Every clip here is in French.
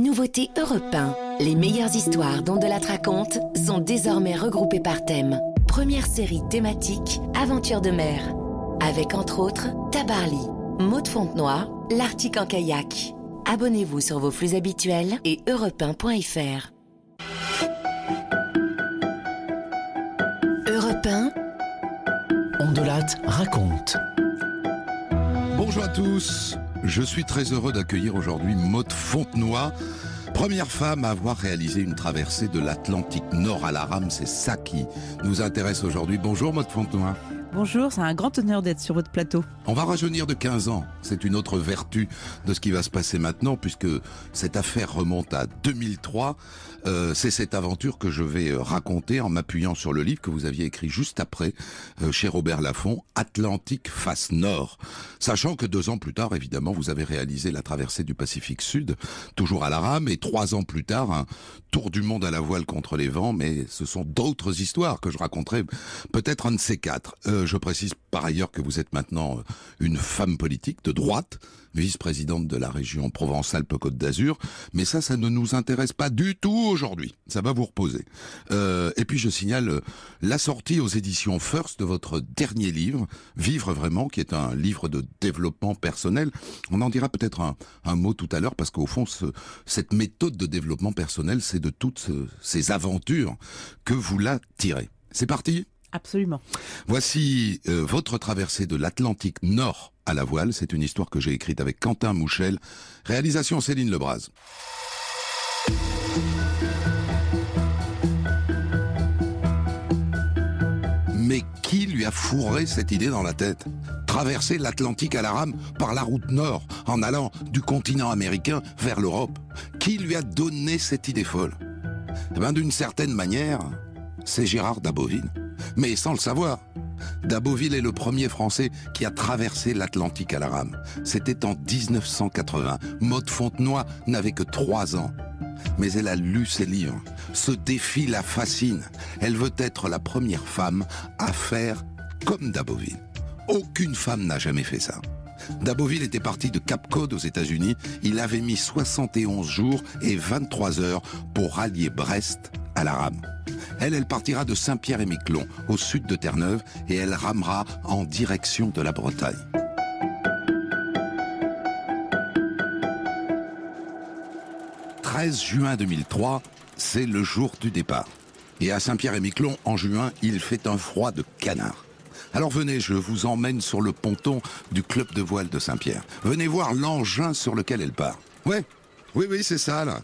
Nouveauté Europe 1. Les meilleures histoires dont de la raconte sont désormais regroupées par thème. Première série thématique Aventure de mer. Avec entre autres Tabarly, Maud Fontenoy, l'Arctique en kayak. Abonnez-vous sur vos flux habituels et europe1.fr. Europe 1. Ondelate raconte. Bonjour à tous, je suis très heureux d'accueillir aujourd'hui Maude Fontenoy, première femme à avoir réalisé une traversée de l'Atlantique Nord à la rame. C'est ça qui nous intéresse aujourd'hui. Bonjour Maude Fontenoy. Bonjour, c'est un grand honneur d'être sur votre plateau. On va rajeunir de 15 ans. C'est une autre vertu de ce qui va se passer maintenant puisque cette affaire remonte à 2003. Euh, c'est cette aventure que je vais euh, raconter en m'appuyant sur le livre que vous aviez écrit juste après euh, chez Robert Laffont, Atlantique face Nord. Sachant que deux ans plus tard, évidemment, vous avez réalisé la traversée du Pacifique Sud, toujours à la rame, et trois ans plus tard, un tour du monde à la voile contre les vents, mais ce sont d'autres histoires que je raconterai peut-être un de ces quatre. je précise par ailleurs que vous êtes maintenant une femme politique de droite, vice-présidente de la région Provence-Alpes-Côte d'Azur. Mais ça, ça ne nous intéresse pas du tout aujourd'hui. Ça va vous reposer. Euh, et puis je signale euh, la sortie aux éditions First de votre dernier livre, Vivre vraiment, qui est un livre de développement personnel. On en dira peut-être un, un, mot tout à l'heure parce qu'au fond, ce, cette méthode de développement personnel, c'est de toutes ces aventures que vous la tirez. C'est parti Absolument. Voici euh, votre traversée de l'Atlantique Nord à la voile. C'est une histoire que j'ai écrite avec Quentin Mouchel. Réalisation Céline Lebras. Mais qui lui a fourré cette idée dans la tête? Traverser l'Atlantique à la rame par la route nord, en allant du continent américain vers l'Europe. Qui lui a donné cette idée folle? Eh ben, D'une certaine manière, c'est Gérard Daboville mais sans le savoir. Daboville est le premier Français qui a traversé l'Atlantique à la rame. C'était en 1980. Maud Fontenoy n'avait que trois ans. Mais elle a lu ses livres. Ce défi la fascine. Elle veut être la première femme à faire comme Daboville. Aucune femme n'a jamais fait ça. Daboville était parti de Cap Cod aux États-Unis. Il avait mis 71 jours et 23 heures pour rallier Brest à la rame. Elle, elle partira de Saint-Pierre-et-Miquelon, au sud de Terre-Neuve, et elle ramera en direction de la Bretagne. « 13 juin 2003, c'est le jour du départ. Et à Saint-Pierre-et-Miquelon, en juin, il fait un froid de canard. Alors venez, je vous emmène sur le ponton du club de voile de Saint-Pierre. Venez voir l'engin sur lequel elle part. Ouais, oui, oui, c'est ça, là.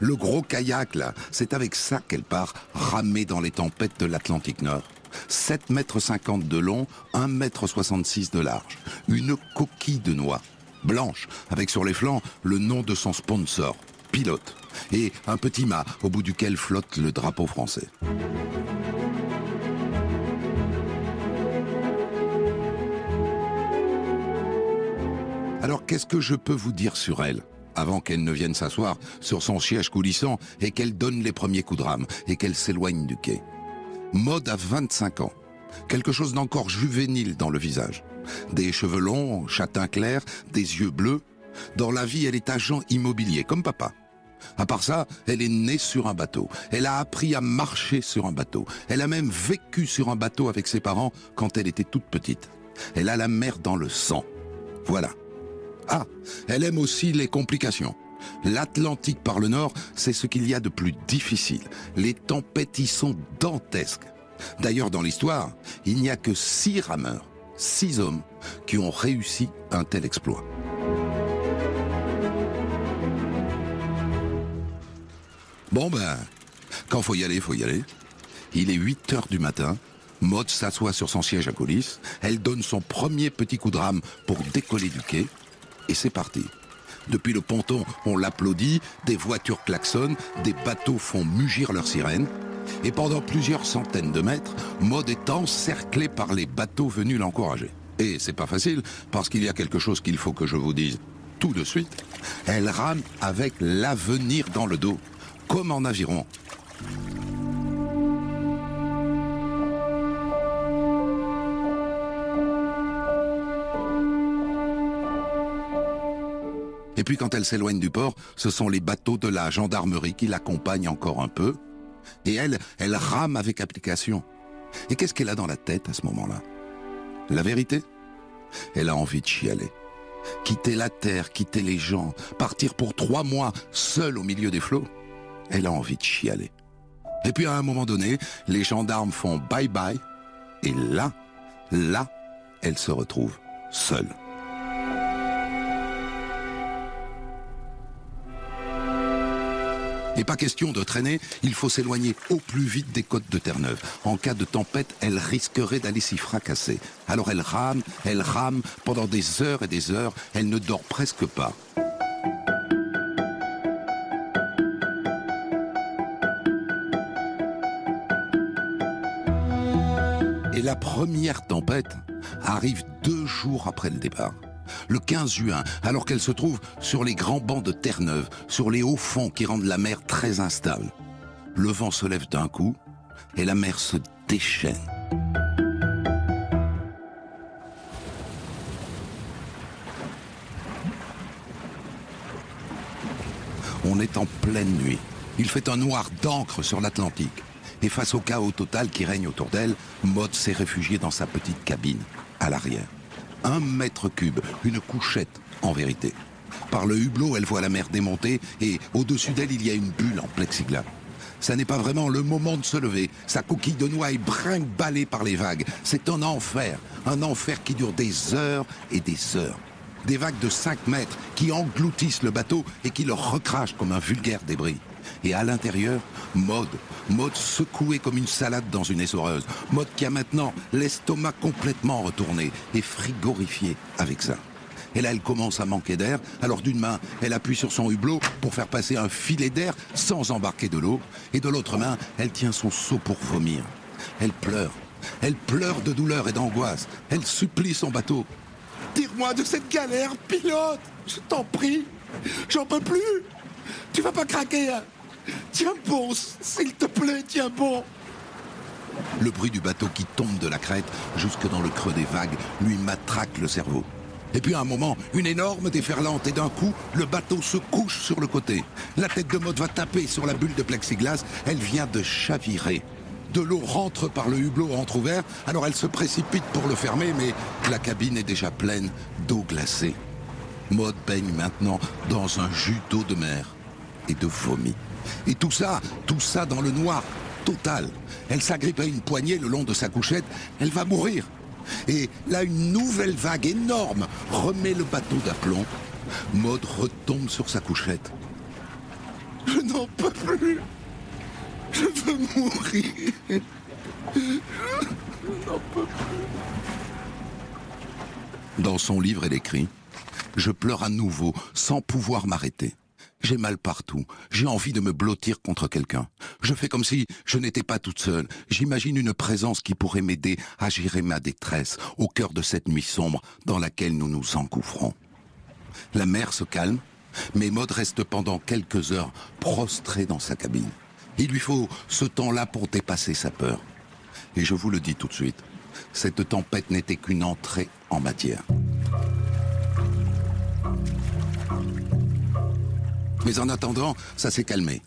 Le gros kayak, là, c'est avec ça qu'elle part ramer dans les tempêtes de l'Atlantique Nord. 7 mètres 50 de long, 1 mètre 66 de large. Une coquille de noix, blanche, avec sur les flancs le nom de son sponsor, pilote. Et un petit mât au bout duquel flotte le drapeau français. Alors qu'est-ce que je peux vous dire sur elle? Avant qu'elle ne vienne s'asseoir sur son siège coulissant et qu'elle donne les premiers coups de rame et qu'elle s'éloigne du quai. Mode à 25 ans. Quelque chose d'encore juvénile dans le visage. Des cheveux longs, châtain clair, des yeux bleus. Dans la vie, elle est agent immobilier, comme papa. À part ça, elle est née sur un bateau. Elle a appris à marcher sur un bateau. Elle a même vécu sur un bateau avec ses parents quand elle était toute petite. Elle a la mer dans le sang. Voilà. Ah, elle aime aussi les complications. L'Atlantique par le nord, c'est ce qu'il y a de plus difficile. Les tempêtes y sont dantesques. D'ailleurs, dans l'histoire, il n'y a que six rameurs, six hommes, qui ont réussi un tel exploit. Bon ben, quand faut y aller, faut y aller. Il est 8 heures du matin. Maud s'assoit sur son siège à coulisses. Elle donne son premier petit coup de rame pour décoller du quai et c'est parti. Depuis le ponton, on l'applaudit, des voitures klaxonnent, des bateaux font mugir leurs sirènes. Et pendant plusieurs centaines de mètres, Maud est encerclée par les bateaux venus l'encourager. Et c'est pas facile, parce qu'il y a quelque chose qu'il faut que je vous dise tout de suite. Elle rame avec l'avenir dans le dos, comme en aviron. Puis quand elle s'éloigne du port, ce sont les bateaux de la gendarmerie qui l'accompagnent encore un peu. Et elle, elle rame avec application. Et qu'est-ce qu'elle a dans la tête à ce moment-là? La vérité? Elle a envie de chialer. Quitter la terre, quitter les gens, partir pour trois mois seule au milieu des flots. Elle a envie de chialer. Et puis à un moment donné, les gendarmes font bye bye. Et là, là, elle se retrouve seule. Et pas question de traîner, il faut s'éloigner au plus vite des côtes de Terre-Neuve. En cas de tempête, elle risquerait d'aller s'y fracasser. Alors elle rame, elle rame pendant des heures et des heures, elle ne dort presque pas. Et la première tempête arrive deux jours après le départ le 15 juin, alors qu'elle se trouve sur les grands bancs de Terre-Neuve, sur les hauts fonds qui rendent la mer très instable. Le vent se lève d'un coup et la mer se déchaîne. On est en pleine nuit. Il fait un noir d'encre sur l'Atlantique. Et face au chaos total qui règne autour d'elle, Maud s'est réfugiée dans sa petite cabine, à l'arrière un mètre cube, une couchette en vérité. Par le hublot, elle voit la mer démontée et au-dessus d'elle, il y a une bulle en plexiglas. Ça n'est pas vraiment le moment de se lever. Sa coquille de noix est brinque-ballée par les vagues. C'est un enfer, un enfer qui dure des heures et des heures. Des vagues de 5 mètres qui engloutissent le bateau et qui le recrachent comme un vulgaire débris. Et à l'intérieur, Mode, Mode secouée comme une salade dans une essoreuse. Mode qui a maintenant l'estomac complètement retourné et frigorifié avec ça. Et là, elle commence à manquer d'air. Alors d'une main, elle appuie sur son hublot pour faire passer un filet d'air sans embarquer de l'eau. Et de l'autre main, elle tient son seau pour vomir. Elle pleure. Elle pleure de douleur et d'angoisse. Elle supplie son bateau. Tire-moi de cette galère, pilote Je t'en prie J'en peux plus Tu vas pas craquer hein Tiens bon, s'il te plaît, tiens bon. Le bruit du bateau qui tombe de la crête jusque dans le creux des vagues lui matraque le cerveau. Et puis à un moment, une énorme déferlante et d'un coup, le bateau se couche sur le côté. La tête de mode va taper sur la bulle de plexiglas, elle vient de chavirer. De l'eau rentre par le hublot entrouvert, alors elle se précipite pour le fermer, mais la cabine est déjà pleine d'eau glacée. Maud baigne maintenant dans un jus d'eau de mer et de vomi. Et tout ça, tout ça dans le noir total. Elle s'agrippe à une poignée le long de sa couchette. Elle va mourir. Et là, une nouvelle vague énorme remet le bateau d'aplomb. Maud retombe sur sa couchette. Je n'en peux plus. Je veux mourir. Je n'en peux plus. Dans son livre, elle écrit Je pleure à nouveau, sans pouvoir m'arrêter. J'ai mal partout. J'ai envie de me blottir contre quelqu'un. Je fais comme si je n'étais pas toute seule. J'imagine une présence qui pourrait m'aider à gérer ma détresse au cœur de cette nuit sombre dans laquelle nous nous engouffrons. La mer se calme, mais Maud reste pendant quelques heures prostrée dans sa cabine. Il lui faut ce temps-là pour dépasser sa peur. Et je vous le dis tout de suite, cette tempête n'était qu'une entrée en matière. Mais en attendant, ça s'est calmé.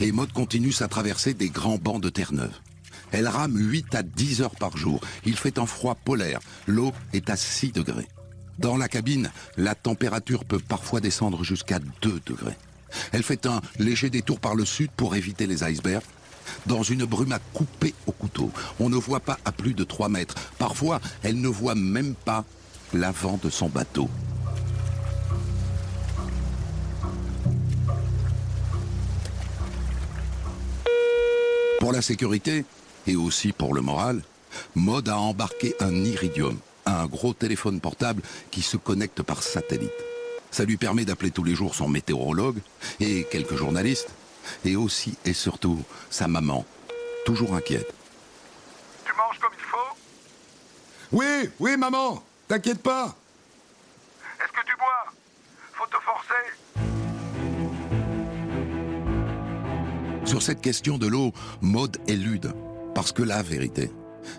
Et Maud continue sa traversée des grands bancs de Terre-Neuve. Elle rame 8 à 10 heures par jour. Il fait un froid polaire. L'eau est à 6 degrés. Dans la cabine, la température peut parfois descendre jusqu'à 2 degrés. Elle fait un léger détour par le sud pour éviter les icebergs. Dans une brume à couper au couteau, on ne voit pas à plus de 3 mètres. Parfois, elle ne voit même pas l'avant de son bateau. Pour la sécurité et aussi pour le moral, Mode a embarqué un Iridium, un gros téléphone portable qui se connecte par satellite. Ça lui permet d'appeler tous les jours son météorologue et quelques journalistes, et aussi et surtout sa maman, toujours inquiète. Tu manges comme il faut? Oui, oui maman, t'inquiète pas. Sur cette question de l'eau, Maud élude. Parce que la vérité,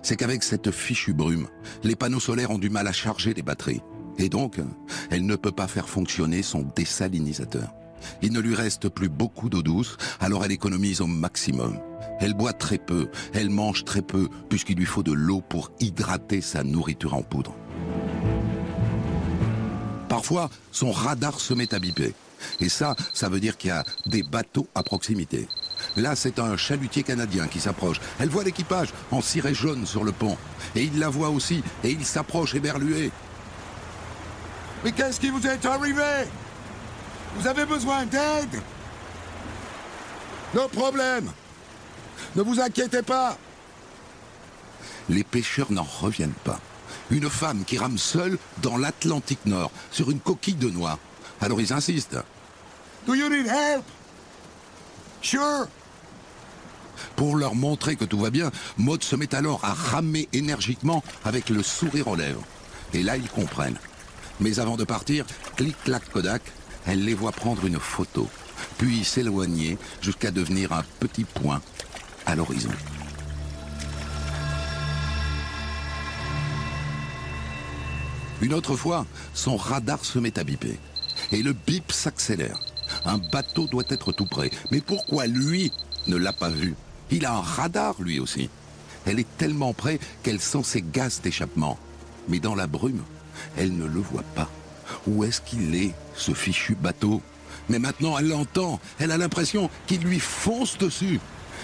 c'est qu'avec cette fichue brume, les panneaux solaires ont du mal à charger les batteries. Et donc, elle ne peut pas faire fonctionner son désalinisateur. Il ne lui reste plus beaucoup d'eau douce, alors elle économise au maximum. Elle boit très peu, elle mange très peu, puisqu'il lui faut de l'eau pour hydrater sa nourriture en poudre. Parfois, son radar se met à biper. Et ça, ça veut dire qu'il y a des bateaux à proximité. Là, c'est un chalutier canadien qui s'approche. Elle voit l'équipage en ciré jaune sur le pont. Et il la voit aussi, et il s'approche éberlué. Mais qu'est-ce qui vous est arrivé? Vous avez besoin d'aide? No problème Ne vous inquiétez pas Les pêcheurs n'en reviennent pas. Une femme qui rame seule dans l'Atlantique Nord, sur une coquille de noix. Alors ils insistent. Do you need help? Pour leur montrer que tout va bien, Maud se met alors à ramer énergiquement avec le sourire aux lèvres. Et là, ils comprennent. Mais avant de partir, clic-clac Kodak, elle les voit prendre une photo, puis s'éloigner jusqu'à devenir un petit point à l'horizon. Une autre fois, son radar se met à biper. Et le bip s'accélère. Un bateau doit être tout près. Mais pourquoi lui ne l'a pas vu? Il a un radar lui aussi. Elle est tellement près qu'elle sent ses gaz d'échappement. Mais dans la brume, elle ne le voit pas. Où est-ce qu'il est, ce fichu bateau? Mais maintenant, elle l'entend. Elle a l'impression qu'il lui fonce dessus.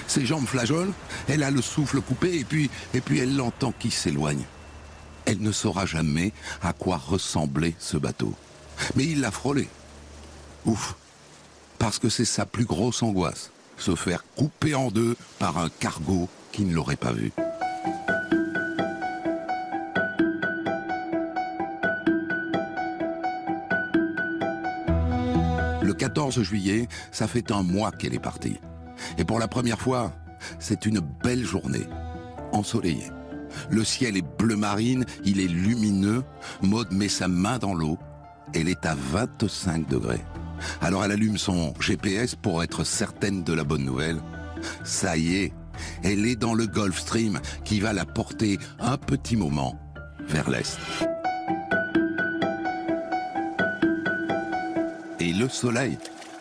Ses jambes flageolent, elle a le souffle coupé et puis, et puis elle l'entend qui s'éloigne. Elle ne saura jamais à quoi ressemblait ce bateau. Mais il l'a frôlé. Ouf. Parce que c'est sa plus grosse angoisse. Se faire couper en deux par un cargo qui ne l'aurait pas vu. Le 14 juillet, ça fait un mois qu'elle est partie. Et pour la première fois, c'est une belle journée, ensoleillée. Le ciel est bleu marine, il est lumineux. Maud met sa main dans l'eau. Elle est à 25 degrés. Alors elle allume son GPS pour être certaine de la bonne nouvelle. Ça y est, elle est dans le Gulf Stream qui va la porter un petit moment vers l'est. Et le soleil,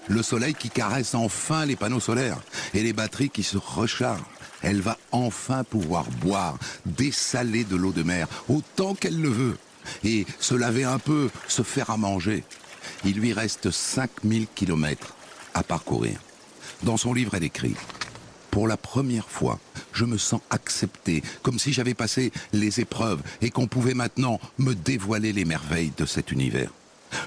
le soleil qui caresse enfin les panneaux solaires et les batteries qui se rechargent. Elle va enfin pouvoir boire, dessaler de l'eau de mer autant qu'elle le veut et se laver un peu, se faire à manger. Il lui reste 5000 kilomètres à parcourir. Dans son livre, elle écrit Pour la première fois, je me sens acceptée, comme si j'avais passé les épreuves et qu'on pouvait maintenant me dévoiler les merveilles de cet univers.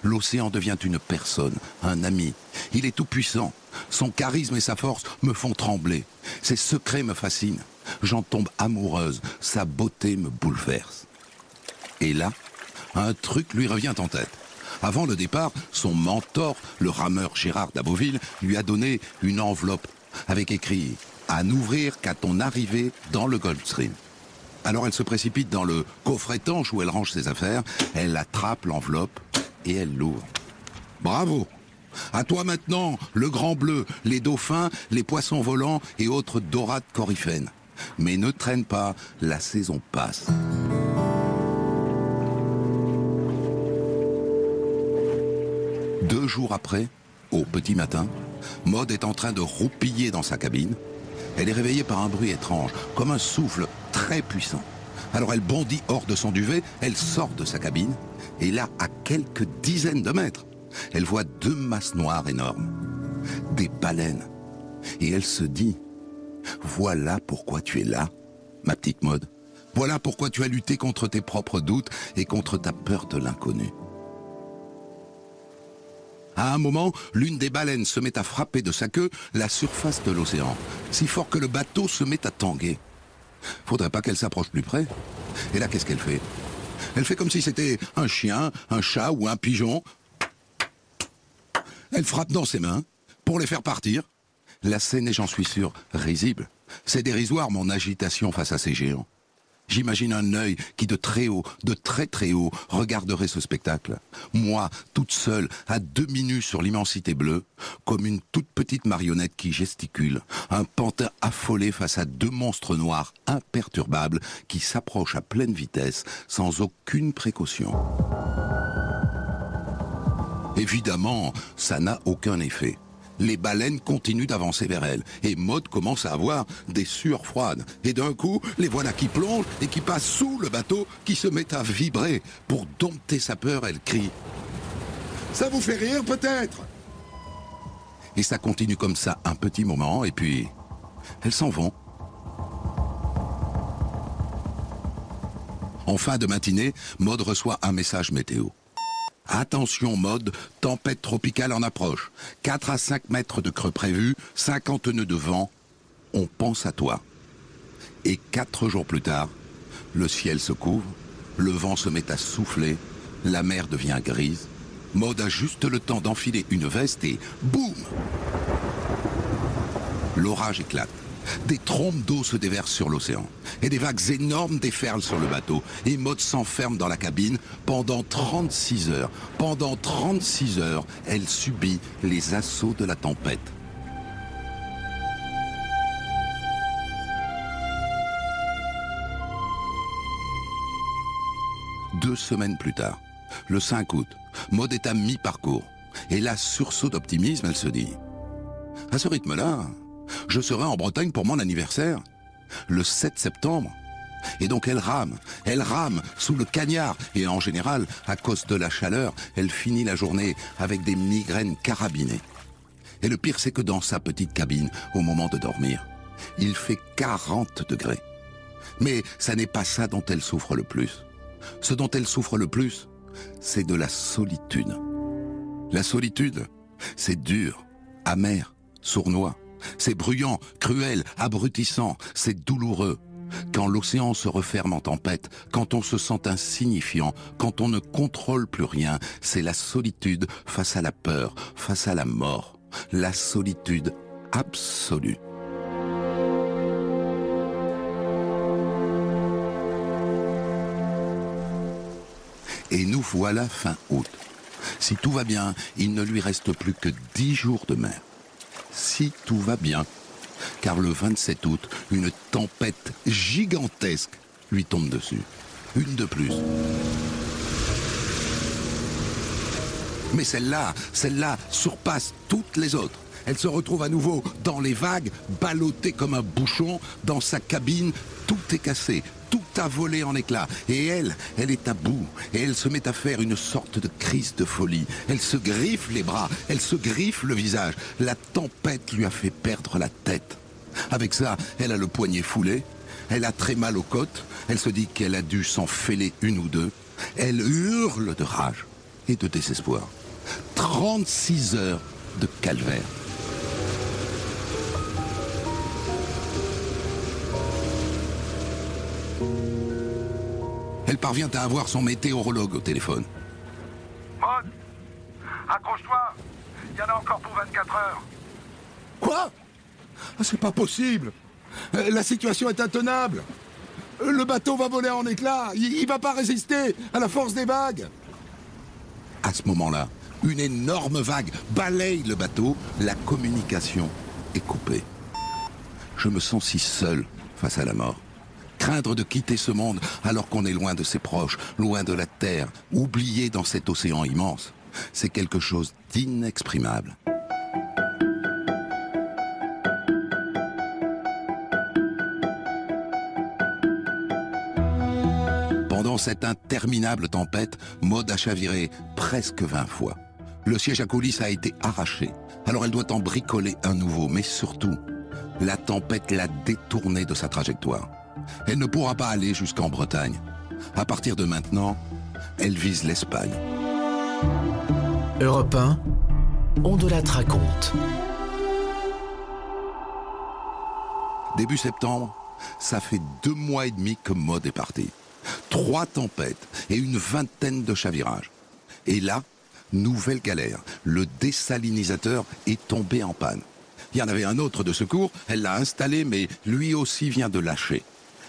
L'océan devient une personne, un ami. Il est tout puissant. Son charisme et sa force me font trembler. Ses secrets me fascinent. J'en tombe amoureuse. Sa beauté me bouleverse. Et là, un truc lui revient en tête. Avant le départ, son mentor, le rameur Gérard d'Aboville, lui a donné une enveloppe avec écrit à n'ouvrir qu'à ton arrivée dans le Gulfstream. Alors elle se précipite dans le coffre étanche où elle range ses affaires, elle attrape l'enveloppe et elle l'ouvre. Bravo À toi maintenant, le grand bleu, les dauphins, les poissons volants et autres dorades coryphènes. Mais ne traîne pas, la saison passe. Deux jours après, au petit matin, Maud est en train de roupiller dans sa cabine. Elle est réveillée par un bruit étrange, comme un souffle très puissant. Alors elle bondit hors de son duvet, elle sort de sa cabine, et là, à quelques dizaines de mètres, elle voit deux masses noires énormes, des baleines. Et elle se dit, voilà pourquoi tu es là, ma petite Maud. Voilà pourquoi tu as lutté contre tes propres doutes et contre ta peur de l'inconnu. À un moment, l'une des baleines se met à frapper de sa queue la surface de l'océan, si fort que le bateau se met à tanguer. Faudrait pas qu'elle s'approche plus près. Et là, qu'est-ce qu'elle fait? Elle fait comme si c'était un chien, un chat ou un pigeon. Elle frappe dans ses mains pour les faire partir. La scène est, j'en suis sûr, risible. C'est dérisoire mon agitation face à ces géants. J'imagine un œil qui de très haut, de très très haut, regarderait ce spectacle. Moi, toute seule, à demi nue sur l'immensité bleue, comme une toute petite marionnette qui gesticule, un pantin affolé face à deux monstres noirs imperturbables qui s'approchent à pleine vitesse, sans aucune précaution. Évidemment, ça n'a aucun effet. Les baleines continuent d'avancer vers elle, et Maud commence à avoir des sueurs froides. Et d'un coup, les voilà qui plongent et qui passent sous le bateau, qui se met à vibrer. Pour dompter sa peur, elle crie. Ça vous fait rire peut-être? Et ça continue comme ça un petit moment, et puis elles s'en vont. En fin de matinée, Maud reçoit un message météo. Attention mode, tempête tropicale en approche. 4 à 5 mètres de creux prévus, 50 nœuds de vent. On pense à toi. Et quatre jours plus tard, le ciel se couvre, le vent se met à souffler, la mer devient grise. Maud a juste le temps d'enfiler une veste et boum L'orage éclate. Des trompes d'eau se déversent sur l'océan. Et des vagues énormes déferlent sur le bateau. Et Maud s'enferme dans la cabine pendant 36 heures. Pendant 36 heures, elle subit les assauts de la tempête. Deux semaines plus tard, le 5 août, Maud est à mi-parcours. Et là, sursaut d'optimisme, elle se dit À ce rythme-là, je serai en Bretagne pour mon anniversaire, le 7 septembre. Et donc elle rame, elle rame sous le cagnard. Et en général, à cause de la chaleur, elle finit la journée avec des migraines carabinées. Et le pire, c'est que dans sa petite cabine, au moment de dormir, il fait 40 degrés. Mais ça n'est pas ça dont elle souffre le plus. Ce dont elle souffre le plus, c'est de la solitude. La solitude, c'est dur, amer, sournois. C'est bruyant, cruel, abrutissant, c'est douloureux. Quand l'océan se referme en tempête, quand on se sent insignifiant, quand on ne contrôle plus rien, c'est la solitude face à la peur, face à la mort. La solitude absolue. Et nous voilà fin août. Si tout va bien, il ne lui reste plus que dix jours de mer. Si tout va bien. Car le 27 août, une tempête gigantesque lui tombe dessus. Une de plus. Mais celle-là, celle-là surpasse toutes les autres. Elle se retrouve à nouveau dans les vagues, ballottée comme un bouchon, dans sa cabine, tout est cassé, tout a volé en éclats. Et elle, elle est à bout, et elle se met à faire une sorte de crise de folie. Elle se griffe les bras, elle se griffe le visage. La tempête lui a fait perdre la tête. Avec ça, elle a le poignet foulé, elle a très mal aux côtes, elle se dit qu'elle a dû s'en fêler une ou deux. Elle hurle de rage et de désespoir. 36 heures de calvaire. Parvient à avoir son météorologue au téléphone. Maud Accroche-toi Il y en a encore pour 24 heures. Quoi? Ah, C'est pas possible Euh, La situation est intenable Euh, Le bateau va voler en éclats Il, il va pas résister à la force des vagues À ce moment-là, une énorme vague balaye le bateau, la communication est coupée. Je me sens si seul face à la mort. Craindre de quitter ce monde alors qu'on est loin de ses proches, loin de la terre, oublié dans cet océan immense, c'est quelque chose d'inexprimable. Pendant cette interminable tempête, Maud a chaviré presque 20 fois. Le siège à coulisses a été arraché, alors elle doit en bricoler un nouveau, mais surtout, la tempête l'a détournée de sa trajectoire. Elle ne pourra pas aller jusqu'en Bretagne. À partir de maintenant, elle vise l'Espagne. Europe 1, on de la raconte. Début septembre, ça fait deux mois et demi que Maud est partie. Trois tempêtes et une vingtaine de chavirages. Et là, nouvelle galère. Le désalinisateur est tombé en panne. Il y en avait un autre de secours, elle l'a installé, mais lui aussi vient de lâcher.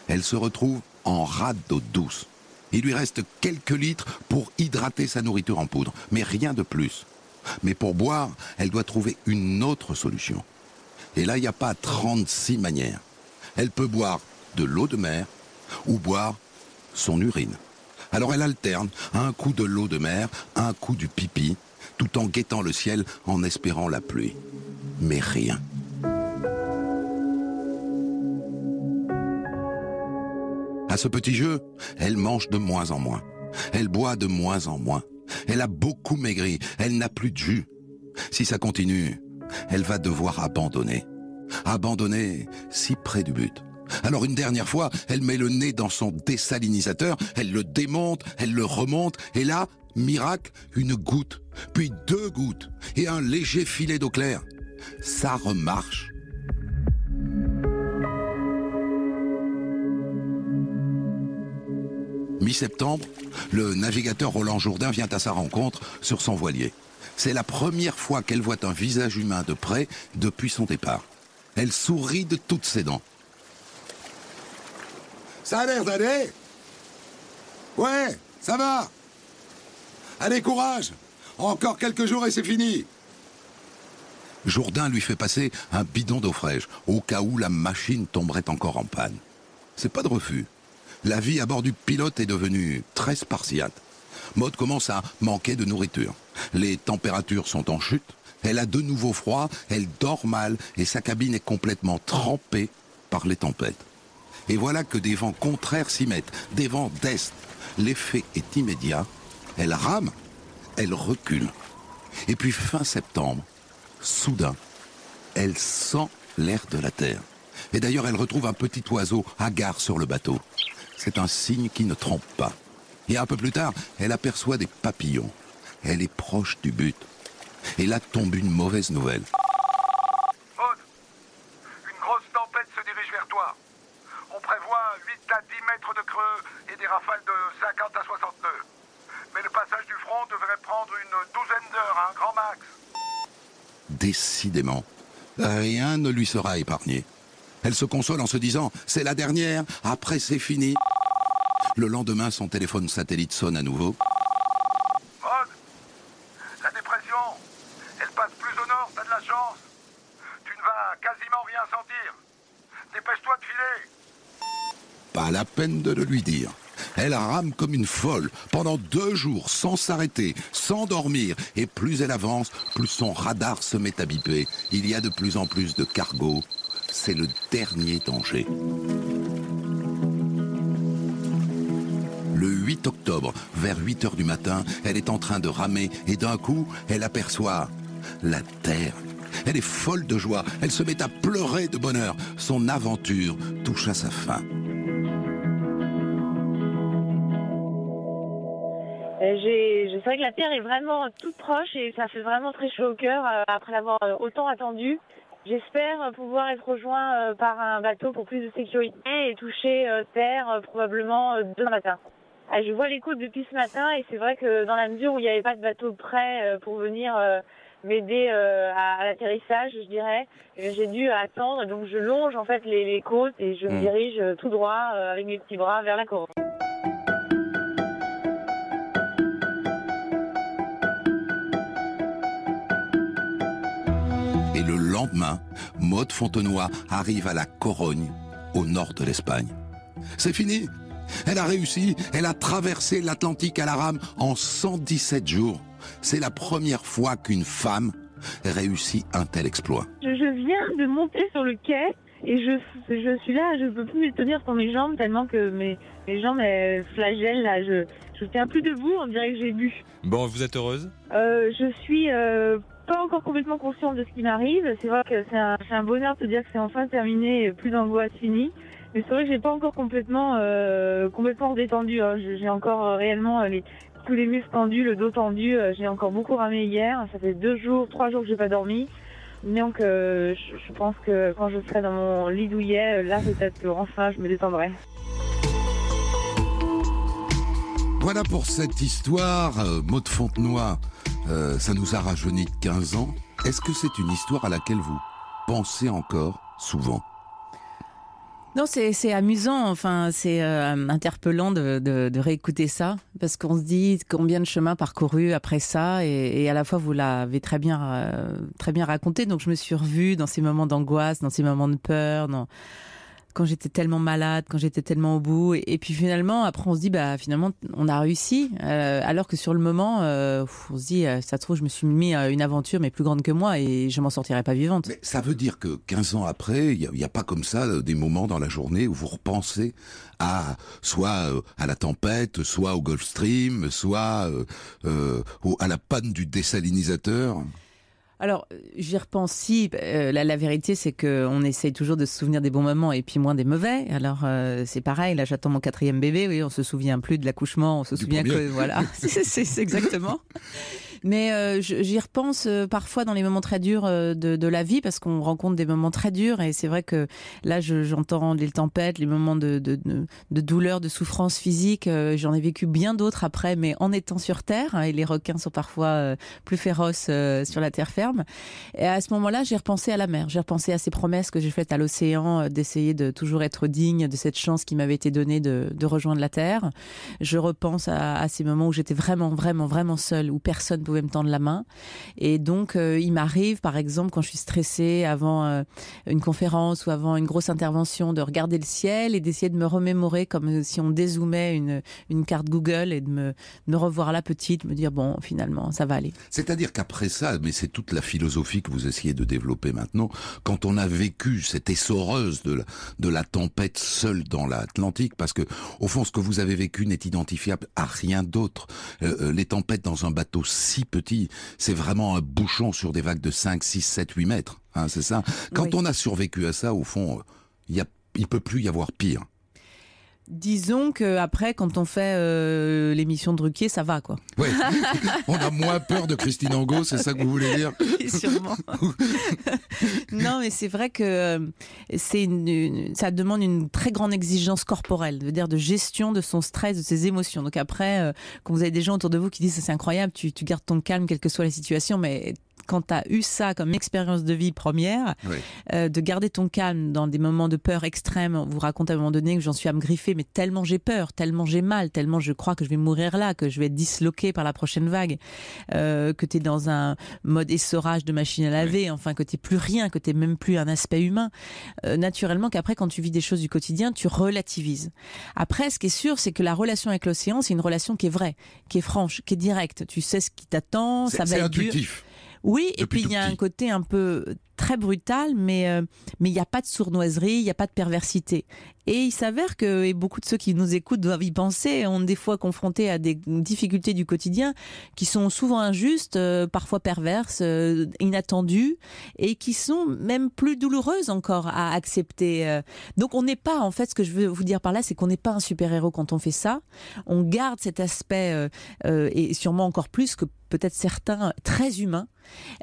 Elle se retrouve en rade d'eau douce. Il lui reste quelques litres pour hydrater sa nourriture en poudre, mais rien de plus. Mais pour boire, elle doit trouver une autre solution. Et là, il n'y a pas 36 manières. Elle peut boire de l'eau de mer ou boire son urine. Alors elle alterne un coup de l'eau de mer, un coup du pipi, tout en guettant le ciel en espérant la pluie. Mais rien. Ce petit jeu, elle mange de moins en moins. Elle boit de moins en moins. Elle a beaucoup maigri. Elle n'a plus de jus. Si ça continue, elle va devoir abandonner. Abandonner si près du but. Alors une dernière fois, elle met le nez dans son désalinisateur, elle le démonte, elle le remonte, et là, miracle, une goutte, puis deux gouttes, et un léger filet d'eau claire. Ça remarche. Mi-septembre, le navigateur Roland Jourdain vient à sa rencontre sur son voilier. C'est la première fois qu'elle voit un visage humain de près depuis son départ. Elle sourit de toutes ses dents. Ça a l'air d'aller Ouais, ça va Allez, courage Encore quelques jours et c'est fini Jourdain lui fait passer un bidon d'eau fraîche, au cas où la machine tomberait encore en panne. C'est pas de refus. La vie à bord du pilote est devenue très spartiate. Maud commence à manquer de nourriture. Les températures sont en chute. Elle a de nouveau froid, elle dort mal et sa cabine est complètement trempée par les tempêtes. Et voilà que des vents contraires s'y mettent, des vents d'est. L'effet est immédiat. Elle rame, elle recule. Et puis fin septembre, soudain, elle sent l'air de la terre. Et d'ailleurs, elle retrouve un petit oiseau hagard sur le bateau. C'est un signe qui ne trompe pas. Et un peu plus tard, elle aperçoit des papillons. Elle est proche du but. Et là tombe une mauvaise nouvelle. Maud, une grosse tempête se dirige vers toi. On prévoit 8 à 10 mètres de creux et des rafales de 50 à 60 nœuds. Mais le passage du front devrait prendre une douzaine d'heures, un grand max. Décidément, rien ne lui sera épargné. Elle se console en se disant, c'est la dernière, après c'est fini. Le lendemain, son téléphone satellite sonne à nouveau. La dépression, elle passe plus au nord, t'as de la chance. Tu ne vas quasiment rien sentir. Dépêche-toi de filer. Pas la peine de le lui dire. Elle rame comme une folle pendant deux jours sans s'arrêter, sans dormir. Et plus elle avance, plus son radar se met à biper. Il y a de plus en plus de cargos. C'est le dernier danger. Vers 8 heures du matin, elle est en train de ramer et d'un coup, elle aperçoit la terre. Elle est folle de joie, elle se met à pleurer de bonheur. Son aventure touche à sa fin. Euh, je- vrai que la Terre est vraiment toute proche et ça fait vraiment très chaud au cœur euh, après l'avoir euh, autant attendu. J'espère pouvoir être rejoint par un bateau pour plus de sécurité et toucher Terre probablement demain matin. Ah, je vois les côtes depuis ce matin et c'est vrai que dans la mesure où il n'y avait pas de bateau prêt euh, pour venir euh, m'aider euh, à, l'atterrissage, je dirais, j'ai dû attendre. Donc je longe en fait les, les côtes et je me Mm. dirige tout droit avec mes petits bras vers la Corée. Et le lendemain, Maude Fontenoy arrive à la Corogne, au nord de l'Espagne. C'est fini. Elle a réussi. Elle a traversé l'Atlantique à la rame en 117 jours. C'est la première fois qu'une femme réussit un tel exploit. Je, je viens de monter sur le quai et je, je suis là, je peux plus me tenir sur mes jambes tellement que mes, mes jambes elles flagellent là. Je, je tiens plus debout, on dirait que j'ai bu. Bon, vous êtes heureuse? Euh, je suis euh, pas encore complètement consciente de ce qui m'arrive. C'est vrai que c'est un, bonheur de dire que c'est enfin terminé et plus d'angoisse finie. Mais c'est vrai que j'ai pas encore complètement euh, complètement redescendu. hein. J'ai encore euh, réellement euh, tous les muscles tendus, le dos tendu. J'ai encore beaucoup ramé hier. Ça fait deux jours, trois jours que j'ai pas dormi. Donc je, pense que quand je serai dans mon lit douillet, là peut-être que enfin je me détendrai. Voilà pour cette histoire. Euh, Maude Fontenoy, ça nous a rajeuni de 15 ans. Est-ce que c'est une histoire à laquelle vous pensez encore souvent? Non, c'est amusant, enfin, c'est euh, interpellant de, de- de réécouter ça, parce qu'on se dit combien de chemin parcouru après ça, et, et à la fois vous l'avez très bien, euh, très bien raconté, donc je me suis revue dans ces moments d'angoisse, dans ces moments de peur, dans... quand j'étais tellement malade, quand j'étais tellement au bout. Et, puis finalement, après, on se dit, bah finalement, on a réussi. Euh, alors que sur le moment, euh, on se dit, ça se trouve, je me suis mis à une aventure, mais plus grande que moi, et je m'en sortirai pas vivante. Ça veut dire que 15 ans après, il n'y a, a, pas comme ça des moments dans la journée où vous repensez à soit à la tempête, soit au Gulf Stream, soit à la panne du désalinisateur? Alors, j'y repense si. Euh, la, vérité, c'est que on essaye toujours de se souvenir des bons moments et puis moins des mauvais. Alors, euh, c'est pareil. Là, j'attends mon quatrième bébé. Oui, on se souvient plus de l'accouchement. On se souvient que voilà, c'est exactement. Mais euh, j'y repense euh, parfois dans les moments très durs euh, de, de, la vie parce qu'on rencontre des moments très durs et c'est vrai que là j'entends les tempêtes, les moments de, de, de douleur, de souffrance physique. J'en ai vécu bien d'autres après, mais en étant sur Terre hein, et les requins sont parfois plus féroces sur la terre ferme. Et à ce moment-là, j'ai repensé à la mer. J'ai repensé à ces promesses que j'ai faites à l'océan d'essayer de toujours être digne de cette chance qui m'avait été donnée de, de rejoindre la Terre. Je repense à, à ces moments où j'étais vraiment, vraiment, vraiment seule, où personne pouvait me tendre la main. Et donc, euh, il m'arrive, par exemple, quand je suis stressée avant euh, une conférence ou avant une grosse intervention, de regarder le ciel et d'essayer de me remémorer comme si on dézoomait une, une carte Google et de me, me revoir là petite, me dire, bon, finalement, ça va aller. C'est-à-dire qu'après ça, mais c'est toute la philosophie que vous essayez de développer maintenant, quand on a vécu cette essoreuse de la, de la tempête seule dans l'Atlantique, parce que, au fond, ce que vous avez vécu n'est identifiable à rien d'autre. Euh, les tempêtes dans un bateau si petit, c'est vraiment un bouchon sur des vagues de 5, 6, 7, 8 mètres. Hein, c'est ça? Quand on a survécu à ça, au fond, il ne peut plus y avoir pire. Disons que après, quand on fait euh, l'émission de Ruquier, ça va quoi. Oui, on a moins peur de Christine Angot, c'est ça que vous voulez dire oui, Sûrement. non, mais c'est vrai que euh, c'est une, ça demande une très grande exigence corporelle, dire de gestion de son stress, de ses émotions. Donc après, euh, quand vous avez des gens autour de vous qui disent c'est incroyable, tu, tu gardes ton calme quelle que soit la situation, mais quand tu as eu ça comme expérience de vie première, euh, de garder ton calme dans des moments de peur extrême. On vous raconte à un moment donné que j'en suis à me griffer, mais tellement j'ai peur, tellement j'ai mal, tellement je crois que je vais mourir là, que je vais être disloqué par la prochaine vague, euh, que tu es dans un mode essorage de machine à laver, enfin que tu plus rien, que tu même plus un aspect humain. Euh, naturellement qu'après, quand tu vis des choses du quotidien, tu relativises. Après, ce qui est sûr, c'est que la relation avec l'océan, c'est une relation qui est vraie, qui est franche, qui est directe. Tu sais ce qui t'attend, ça va être intuitif. Oui, et puis il y a un côté un peu très brutal, mais euh, mais il n'y a pas de sournoiserie, il n'y a pas de perversité. Et il s'avère que et beaucoup de ceux qui nous écoutent doivent y penser, ont des fois confrontés à des difficultés du quotidien qui sont souvent injustes, euh, parfois perverses, euh, inattendues, et qui sont même plus douloureuses encore à accepter. Donc on n'est pas, en fait, ce que je veux vous dire par là, c'est qu'on n'est pas un super héros quand on fait ça. On garde cet aspect et sûrement encore plus que peut-être certains très humains,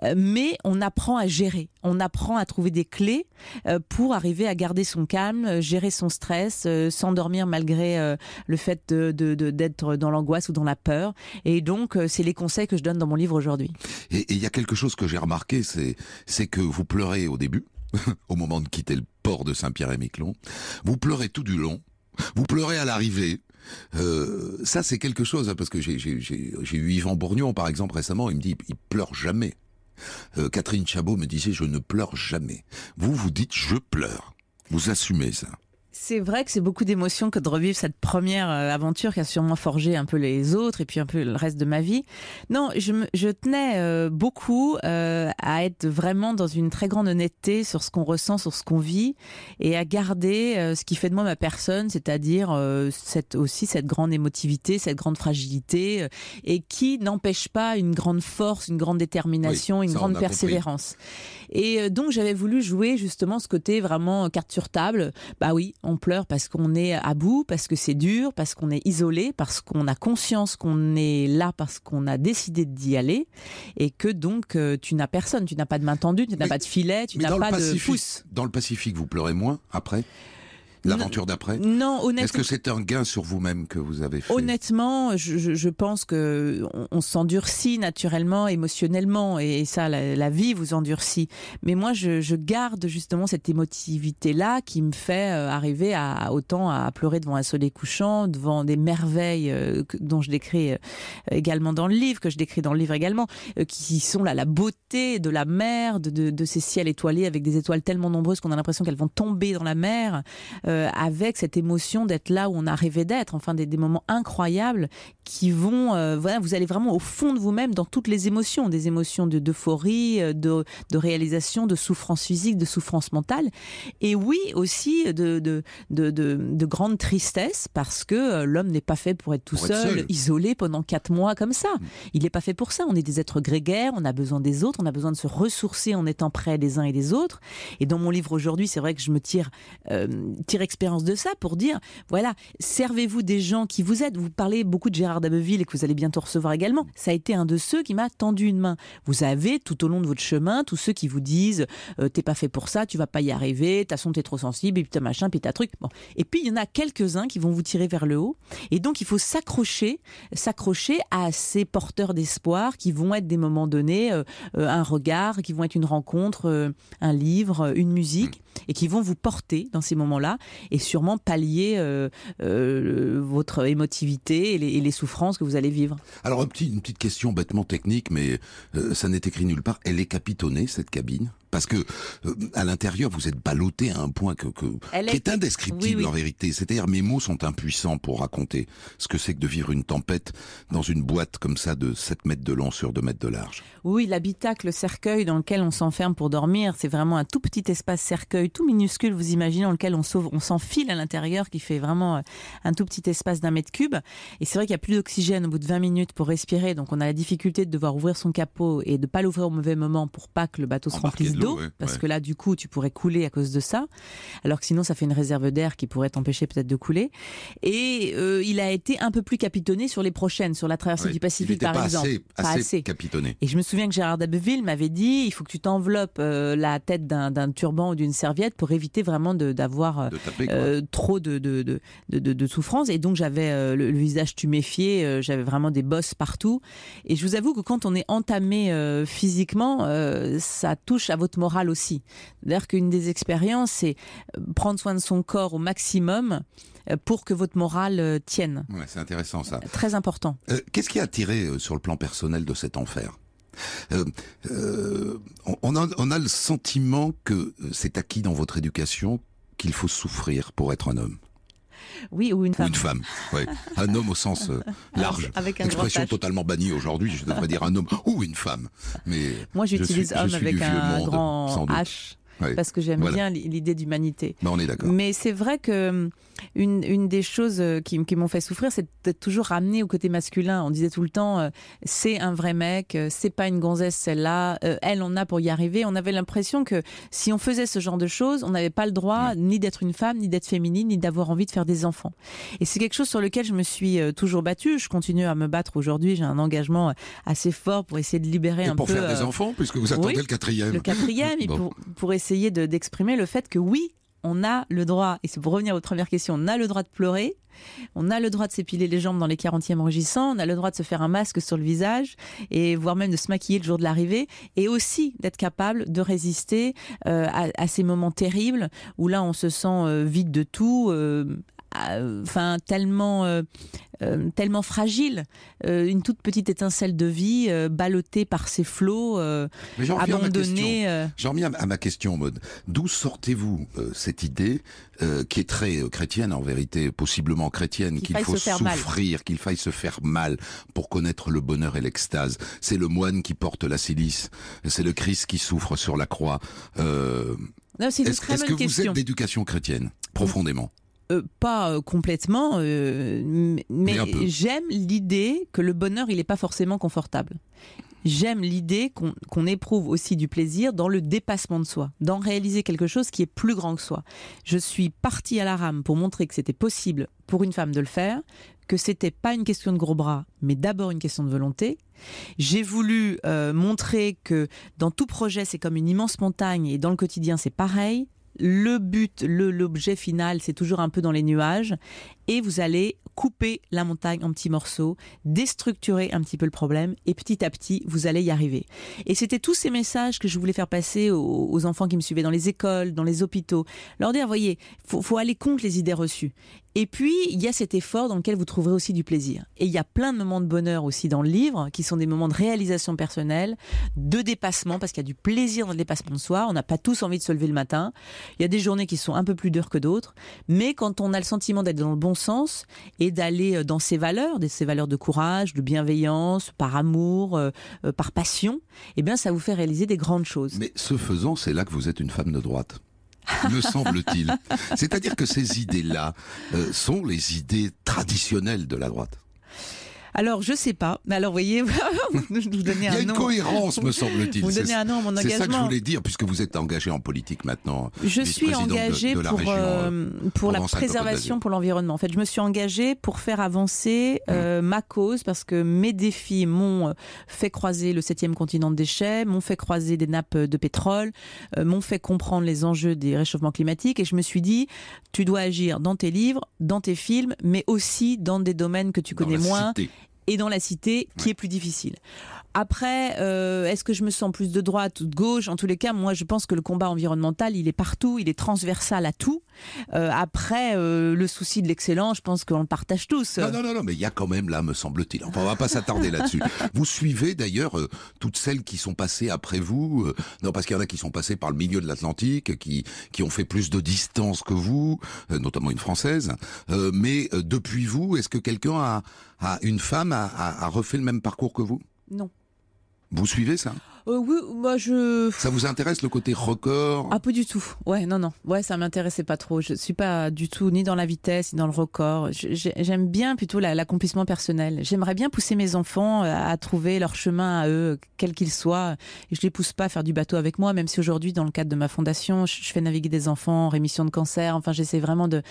euh, mais on apprend à gérer, on apprend à trouver des clés euh, pour arriver à garder son calme, euh, gérer son stress, s'endormir malgré le fait d'être dans l'angoisse ou dans la peur. Et donc, c'est les conseils que je donne dans mon livre aujourd'hui. Et il y a quelque chose que j'ai remarqué, c'est que vous pleurez au début, au moment de quitter le port de Saint-Pierre-et-Miquelon. Vous pleurez tout du long. Vous pleurez à l'arrivée. Euh, ça, c'est quelque chose, hein, parce que j'ai eu Yvan Bourgnon, par exemple, récemment, il me dit, il pleure jamais. Euh, Catherine Chabot me disait, je ne pleure jamais. Vous, vous dites, je pleure. Vous assumez ça. C'est vrai que c'est beaucoup d'émotions que de revivre cette première euh, aventure qui a sûrement forgé un peu les autres et puis un peu le reste de ma vie. Non, je, je tenais euh, beaucoup euh, à être vraiment dans une très grande honnêteté sur ce qu'on ressent, sur ce qu'on vit et à garder ce qui fait de moi ma personne, c'est-à-dire cette, aussi cette grande émotivité, cette grande fragilité et qui n'empêche pas une grande force, une grande détermination, une grande persévérance. Et donc j'avais voulu jouer justement ce côté vraiment carte sur table. Bah oui, on pleure parce qu'on est à bout, parce que c'est dur, parce qu'on est isolé, parce qu'on a conscience qu'on est là parce qu'on a décidé d'y aller et que donc euh, tu n'as personne, tu n'as pas de main tendue, tu n'as pas de filet, tu n'as pas de pouce. Dans le Pacifique, vous pleurez moins après? L'aventure d'après? Non, honnêtement. Est-ce que c'est un gain sur vous-même que vous avez fait? Honnêtement, je, je, pense que on, s'endurcit naturellement, émotionnellement, et ça, la, vie vous endurcit. Mais moi, je, je garde justement cette émotivité-là qui me fait euh, arriver à autant à pleurer devant un soleil couchant, devant des merveilles euh, dont je décris euh, également dans le livre, que je décris dans le livre également, qui sont là la beauté de la mer, de, de, de, ces ciels étoilés avec des étoiles tellement nombreuses qu'on a l'impression qu'elles vont tomber dans la mer. Euh, avec cette émotion d'être là où on a rêvé d'être, enfin des, moments incroyables qui vont, euh, voilà, vous allez vraiment au fond de vous-même dans toutes les émotions, des émotions de d'euphorie, euh, de, de, réalisation, de souffrance physique, de souffrance mentale, et oui aussi de de, de, de, grande tristesse parce que l'homme n'est pas fait pour être tout seul, isolé pendant quatre mois comme ça. Mm. Il n'est pas fait pour ça. On est des êtres grégaires, on a besoin des autres, on a besoin de se ressourcer en étant près des uns et des autres. Et dans mon livre aujourd'hui, c'est vrai que je me tire, tire expérience de ça pour dire, voilà, servez-vous des gens qui vous aident. Vous parlez beaucoup de Gérard Dabeville et que vous allez bientôt recevoir également. Ça a été un de ceux qui m'a tendu une main. Vous avez tout au long de votre chemin tous ceux qui vous disent, euh, t'es pas fait pour ça, tu vas pas y arriver, ta façon t'es trop sensible, et puis t'as machin, puis t'as truc. Bon. Et puis il y en a quelques-uns qui vont vous tirer vers le haut. Et donc il faut s'accrocher, s'accrocher à ces porteurs d'espoir qui vont être des moments donnés, euh, euh, un regard, qui vont être une rencontre, un livre, une musique, et qui vont vous porter dans ces moments-là et sûrement pallier euh, euh, votre émotivité et les, souffrances que vous allez vivre. Alors une petite question bêtement technique, mais euh, ça n'est écrit nulle part. Elle est capitonnée cette cabine? Parce que euh, à l'intérieur vous êtes ballotté à un point que, que qui est, indescriptible en vérité. C'est-à-dire mes mots sont impuissants pour raconter ce que c'est que de vivre une tempête dans une boîte comme ça de 7 mètres de long sur 2 mètres de large. Oui, l'habitacle, le cercueil dans lequel on s'enferme pour dormir, c'est vraiment un tout petit espace cercueil, tout minuscule, vous imaginez, dans lequel on sauve, on s'enfile à l'intérieur, qui fait vraiment euh, un tout petit espace d'un mètre cube. Et c'est vrai qu'il y a plus d'oxygène au bout de 20 minutes pour respirer, donc on a la difficulté de devoir ouvrir son capot et de pas l'ouvrir au mauvais moment pour pas que le bateau se remplisse parce que là, du coup, tu pourrais couler à cause de ça, alors que sinon, ça fait une réserve d'air qui pourrait t'empêcher peut-être de couler. Et euh, il a été un peu plus capitonné sur les prochaines, sur la traversée du Pacifique, par pas exemple. Assez, pas assez, capitonné. Et je me souviens que Gérard Dabeville m'avait dit, il faut que tu t'enveloppes euh, la tête d'un turban ou d'une serviette pour éviter vraiment d'avoir euh, trop de, de, de, de, souffrance. Et donc, j'avais le, visage tuméfié, j'avais vraiment des bosses partout. Et je vous avoue que quand on est entamé physiquement, ça touche à votre morale aussi. C'est-à-dire qu'une des expériences, c'est euh, prendre soin de son corps au maximum euh, pour que votre morale euh, tienne. Ouais, c'est intéressant ça. Très important. Qu'est-ce qui a attiré sur le plan personnel de cet enfer? On, a, on a le sentiment que c'est acquis dans votre éducation qu'il faut souffrir pour être un homme. Oui, ou une femme. Ou une femme. Un homme au sens euh, large. Avec un Expression totalement bannie aujourd'hui, je devrais dire un homme ou une femme. Mais Moi, j'utilise homme avec un grand H. Parce que j'aime bien l'idée d'humanité. on est d'accord. Mais c'est vrai que hum, une, une des choses euh, qui, qui m'ont fait souffrir, c'est d'être toujours ramené au côté masculin. On disait tout le temps, euh, c'est un vrai mec, euh, c'est pas une gonzesse celle-là, elle on a pour y arriver. On avait l'impression que si on faisait ce genre de choses, on n'avait pas le droit ni d'être une femme, ni d'être féminine, ni d'avoir envie de faire des enfants. Et c'est quelque chose sur lequel je me suis toujours battue. Je continue à me battre aujourd'hui. J'ai un engagement assez fort pour essayer de libérer un peu. Pour faire des enfants, puisque vous attendez le quatrième. Le quatrième, et pour, pour essayer d'exprimer le fait que oui, on a le droit, et c'est pour revenir à votre première question, on a le droit de pleurer, on a le droit de s'épiler les jambes dans les 40e rugissants, on a le droit de se faire un masque sur le visage, et voire même de se maquiller le jour de l'arrivée, et aussi d'être capable de résister euh, à, ces moments terribles où là on se sent euh, vide de tout, euh, enfin tellement euh, euh, tellement fragile, euh, une toute petite étincelle de vie ballottée par ces flots, abandonnée. J'en reviens à ma question, mode. D'où sortez-vous cette idée qui est très chrétienne en vérité, possiblement chrétienne, qu'il faut souffrir, qu'il faille se faire mal pour connaître le bonheur et l'extase. C'est le moine qui porte la silice, c'est le Christ qui souffre sur la croix. Est-ce que vous êtes d'éducation chrétienne profondément? Euh, pas euh, complètement, euh, mais, j'aime l'idée que le bonheur, il n'est pas forcément confortable. J'aime l'idée qu'on éprouve aussi du plaisir dans le dépassement de soi, dans réaliser quelque chose qui est plus grand que soi. Je suis partie à la rame pour montrer que c'était possible pour une femme de le faire, que c'était pas une question de gros bras, mais d'abord une question de volonté. J'ai voulu montrer que dans tout projet, c'est comme une immense montagne et dans le quotidien, c'est pareil le but, l'objet final, c'est toujours un peu dans les nuages, et vous allez couper la montagne en petits morceaux, déstructurer un petit peu le problème, et petit à petit, vous allez y arriver. Et c'était tous ces messages que je voulais faire passer aux, enfants qui me suivaient dans les écoles, dans les hôpitaux, leur dire, voyez, faut, faut aller contre les idées reçues. Et puis, il y a cet effort dans lequel vous trouverez aussi du plaisir. Et il y a plein de moments de bonheur aussi dans le livre, qui sont des moments de réalisation personnelle, de dépassement, parce qu'il y a du plaisir dans le dépassement de soi. On n'a pas tous envie de se lever le matin. Il y a des journées qui sont un peu plus dures que d'autres. Mais quand on a le sentiment d'être dans le bon sens et d'aller euh, dans ses valeurs, ses valeurs de courage, de bienveillance, par amour, euh, euh, par passion, eh bien, ça vous fait réaliser des grandes choses. Mais ce faisant, c'est là que vous êtes une femme de droite me semble-t-il. C'est-à-dire que ces idées-là euh, sont les idées traditionnelles de la droite. Alors, je sais pas. Alors, vous voyez, vous donnez un Il y a une cohérence, me semble-t-il. Vous donnez un nom à mon engagement. C'est ça que je voulais dire, puisque vous êtes engagé en politique maintenant. Je suis engagé pour, euh, pour la préservation, pour l'environnement. En fait, je me suis engagé pour faire avancer mmh. euh, ma cause, parce que mes défis m'ont euh, fait croiser le septième continent de déchets, m'ont fait croiser des nappes de pétrole, m'ont fait comprendre les enjeux des réchauffements climatiques, et je me suis dit, tu dois agir dans tes livres, dans tes films, mais aussi dans des domaines que tu connais moins et dans la cité qui est plus difficile. Après, euh, est-ce que je me sens plus de droite ou de gauche? En tous les cas, moi, je pense que le combat environnemental, il est partout, il est transversal à tout. Euh, après, euh, le souci de l'excellence, je pense qu'on le partage tous. Non, non, non, non mais il y a quand même là, me semble-t-il. Enfin, on va pas s'attarder là-dessus. Vous suivez d'ailleurs toutes celles qui sont passées après vous. non, parce qu'il y en a qui sont passées par le milieu de l'Atlantique, qui qui ont fait plus de distance que vous, notamment une française. mais depuis vous, est-ce que quelqu'un a, a, une femme a, a refait le même parcours que vous? Non. Vous suivez ça? Euh, oui, moi je. Ça vous intéresse le côté record? Ah, pas du tout. Ouais, non, non. Ouais, ça m'intéressait pas trop. Je suis pas du tout ni dans la vitesse ni dans le record. J'aime bien plutôt l'accomplissement personnel. J'aimerais bien pousser mes enfants euh, à trouver leur chemin à eux, quel qu'il soit. Et je les pousse pas à faire du bateau avec moi, même si aujourd'hui, dans le cadre de ma fondation, je, fais naviguer des enfants en rémission de cancer. Enfin, j'essaie vraiment de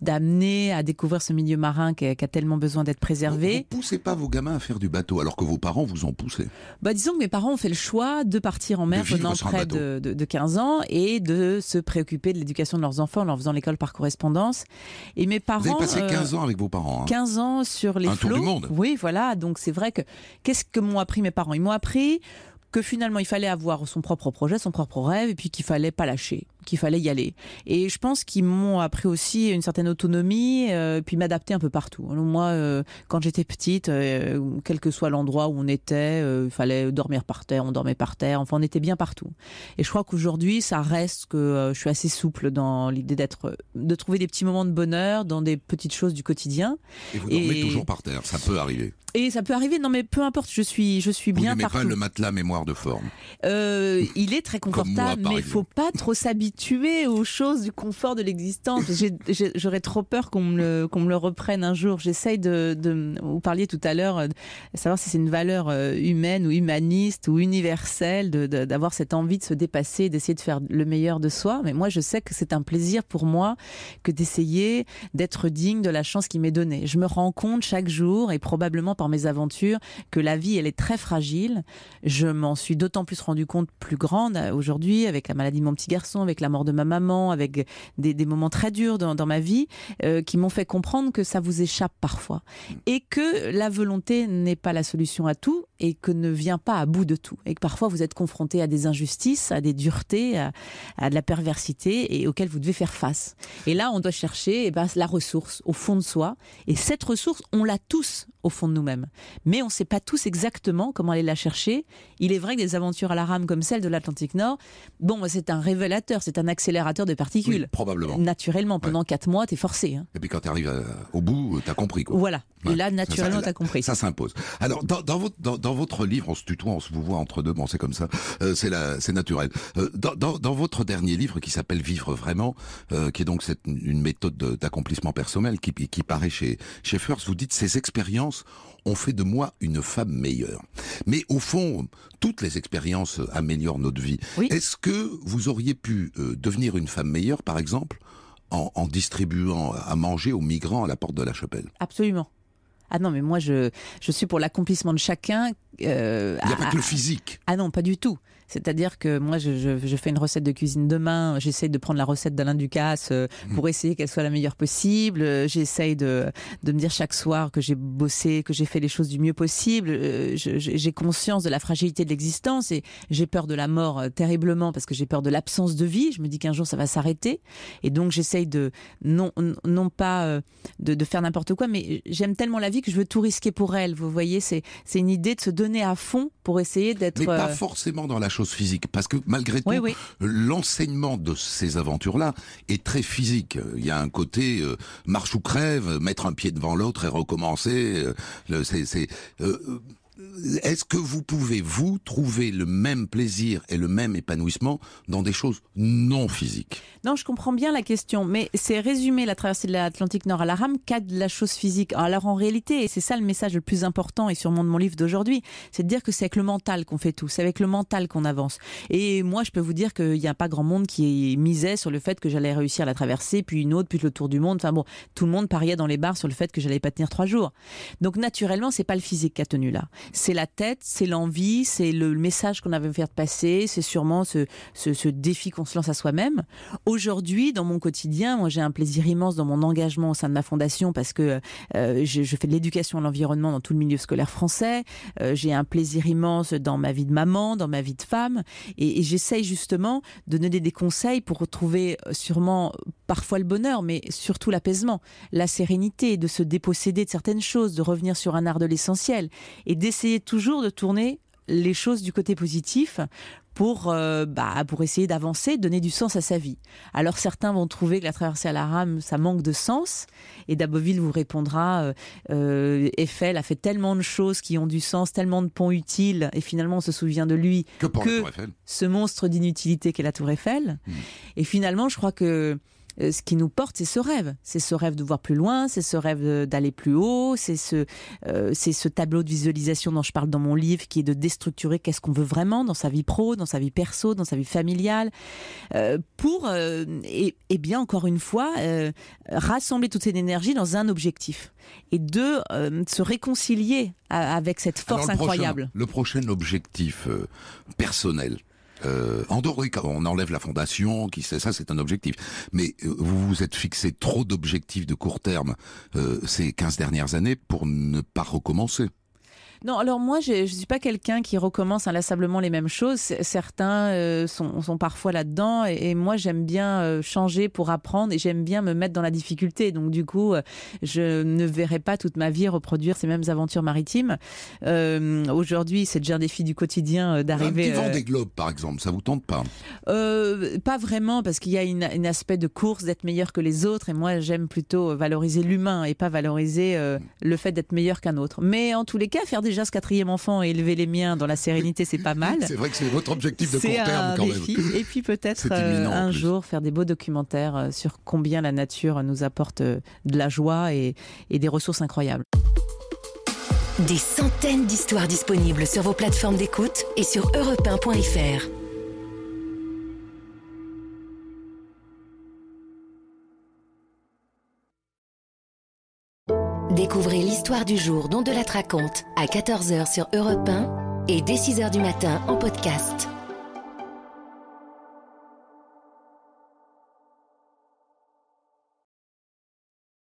d'amener à découvrir ce milieu marin qui a, tellement besoin d'être préservé. Vous, poussez pas vos gamins à faire du bateau alors que vos parents vous ont poussé? Bah, disons que mes parents ont fait le choix de partir en mer pendant près de, de, 15 ans et de se préoccuper de l'éducation de leurs enfants en leur faisant l'école par correspondance. Et mes parents. Vous avez passé 15 euh, ans avec vos parents. 15 hein. ans sur les Un flots. Tour du monde. Oui, voilà. Donc c'est vrai que qu'est-ce que m'ont appris mes parents? Ils m'ont appris que finalement il fallait avoir son propre projet, son propre rêve, et puis qu'il fallait pas lâcher qu'il fallait y aller. Et je pense qu'ils m'ont appris aussi une certaine autonomie, euh, puis m'adapter un peu partout. moi, euh, quand j'étais petite, euh, quel que soit l'endroit où on était, il fallait dormir par terre, on dormait par terre, enfin on était bien partout. Et je crois qu'aujourd'hui, ça reste que je suis assez souple dans l'idée d'être, de trouver des petits moments de bonheur dans des petites choses du quotidien. Et vous dormez toujours par terre, ça peut arriver. Et ça peut arriver, non mais peu importe, je suis, je suis bien partout. Vous pas le matelas mémoire de forme Il est très confortable, mais il faut pas trop s'habituer habitué aux choses du confort de l'existence. J'aurais trop peur qu'on me, le, me le reprenne un jour. J'essaye de, de, Vous parliez tout à l'heure, euh, savoir si c'est une valeur euh, humaine ou humaniste ou universelle, d'avoir cette envie de se dépasser, d'essayer de faire le meilleur de soi. Mais moi, je sais que c'est un plaisir pour moi que d'essayer d'être digne de la chance qui m'est donnée. Je me rends compte chaque jour, et probablement par mes aventures, que la vie, elle est très fragile. Je m'en suis d'autant plus rendu compte plus grande euh, aujourd'hui avec la maladie de mon petit garçon, avec la mort de ma maman, avec des, moments très durs dans, ma vie, euh, qui m'ont fait comprendre que ça vous échappe parfois. Et que la volonté n'est pas la solution à tout et que ne vient pas à bout de tout. Et que parfois vous êtes confronté à des injustices, à des duretés, à, de la perversité et auxquelles vous devez faire face. Et là, on doit chercher eh ben, la ressource au fond de soi. Et cette ressource, on l'a tous au fond de nous-mêmes. Mais on ne sait pas tous exactement comment aller la chercher. Il est vrai que des aventures à la rame comme celle de l'Atlantique Nord, bon, c'est un révélateur, c'est un accélérateur de particules. probablement. Naturellement, pendant quatre mois, tu es forcé. Hein. Et puis quand tu arrives euh, au bout, tu as compris. Quoi. Voilà. Et là, naturellement, tu as compris. Ça s'impose. Alors, dans, votre, dans, votre livre, on se tutoie, on se vous voit entre deux, bon, c'est comme ça, euh, c'est naturel. Euh, dans, votre dernier livre qui s'appelle Vivre vraiment, qui est donc cette, une méthode d'accomplissement personnel qui, qui paraît chez, chez First, vous dites ces expériences ont fait de moi une femme meilleure. Mais au fond, toutes les expériences améliorent notre vie. Est-ce que vous auriez pu euh, devenir une femme meilleure, par exemple, en, distribuant à manger aux migrants à la porte de la chapelle? Absolument. Ah non, mais moi, je, je suis pour l'accomplissement de chacun. Euh, Il n'y a pas que le physique. Ah non, pas du tout C'est-à-dire que moi, je, je, fais une recette de cuisine demain, j'essaye de prendre la recette d'Alain Ducasse euh, mmh. pour essayer qu'elle soit la meilleure possible. Euh, j'essaye de, de me dire chaque soir que j'ai bossé, que j'ai fait les choses du mieux possible. Euh, j'ai conscience de la fragilité de l'existence et j'ai peur de la mort terriblement parce que j'ai peur de l'absence de vie. Je me dis qu'un jour ça va s'arrêter et donc j'essaye de non non pas de, de faire n'importe quoi, mais j'aime tellement la vie que je veux tout risquer pour elle. Vous voyez, c'est c'est une idée de se donner à fond pour essayer d'être. Mais pas forcément dans la chose physique, parce que malgré tout, l'enseignement de ces aventures-là est très physique. Il y a un côté euh, marche ou crève, mettre un pied devant l'autre et recommencer. Euh, c'est euh, est-ce que vous pouvez, vous, trouver le même plaisir et le même épanouissement dans des choses non physiques? Non, je comprends bien la question, mais c'est résumer la traversée de l'Atlantique Nord à la rame qu'à de la chose physique. Alors en réalité, et c'est ça le message le plus important et sûrement de mon livre d'aujourd'hui, c'est de dire que c'est avec le mental qu'on fait tout, c'est avec le mental qu'on avance. Et moi, je peux vous dire qu'il n'y a pas grand monde qui misait sur le fait que j'allais réussir la traversée, puis une autre, puis le tour du monde. Enfin bon, tout le monde pariait dans les bars sur le fait que j'allais pas tenir trois jours. Donc naturellement, c'est pas le physique qui a tenu là c'est la tête, c'est l'envie, c'est le message qu'on avait fait passer, c'est sûrement ce, ce, défi qu'on se lance à soi-même. Aujourd'hui, dans mon quotidien, moi j'ai un plaisir immense dans mon engagement au sein de ma fondation parce que euh, je, fais de l'éducation à l'environnement dans tout le milieu scolaire français. Euh, j'ai un plaisir immense dans ma vie de maman, dans ma vie de femme, et, et j'essaye justement de donner des conseils pour retrouver euh, sûrement parfois le bonheur, mais surtout l'apaisement, la sérénité, de se déposséder de certaines choses, de revenir sur un art de l'essentiel et d'essayer toujours de tourner les choses du côté positif pour, euh, bah, pour essayer d'avancer, donner du sens à sa vie. Alors certains vont trouver que la traversée à la rame, ça manque de sens, et Daboville vous répondra, euh, euh, Eiffel a fait tellement de choses qui ont du sens, tellement de ponts utiles, et finalement on se souvient de lui que, ce monstre d'inutilité qu'est la tour Eiffel. Mmh. Et finalement, je crois que ce qui nous porte, c'est ce rêve. C'est ce rêve de voir plus loin, c'est ce rêve d'aller plus haut, c'est ce, euh, c'est ce tableau de visualisation dont je parle dans mon livre qui est de déstructurer qu'est-ce qu'on veut vraiment dans sa vie pro, dans sa vie perso, dans sa vie familiale, euh, pour, et, bien encore une fois, rassembler toute cette énergie dans un objectif et de se réconcilier avec cette force incroyable. le prochain objectif personnel, euh, en dehors, on enlève la fondation, qui sait ça, c'est un objectif. Mais euh, vous vous êtes fixé trop d'objectifs de court terme euh, ces 15 dernières années pour ne pas recommencer. Non, alors moi, je ne suis pas quelqu'un qui recommence inlassablement les mêmes choses. Certains euh, sont, sont, parfois là-dedans et, moi, j'aime bien euh, changer pour apprendre et j'aime bien me mettre dans la difficulté. Donc, du coup, euh, je ne verrai pas toute ma vie reproduire ces mêmes aventures maritimes. Aujourd'hui, c'est déjà un défi du quotidien d'arriver. Un petit des globes, par exemple, ça vous tente pas? Pas vraiment, parce qu'il y a un aspect de course, d'être meilleur que les autres. Et moi, j'aime plutôt valoriser l'humain et pas valoriser le fait d'être meilleur qu'un autre. Mais en tous les cas, faire des déjà ce quatrième enfant et élever les miens dans la sérénité, c'est pas mal. c'est vrai que c'est votre objectif de court terme quand défi. même. Et puis peut-être euh, un jour faire des beaux documentaires euh, sur combien la nature nous apporte euh, de la joie et, et des ressources incroyables. Des centaines d'histoires disponibles sur vos plateformes d'écoute et sur europe Découvrez l'histoire du jour dont de la raconte à 14h sur Europe 1 et dès 6h du matin en podcast.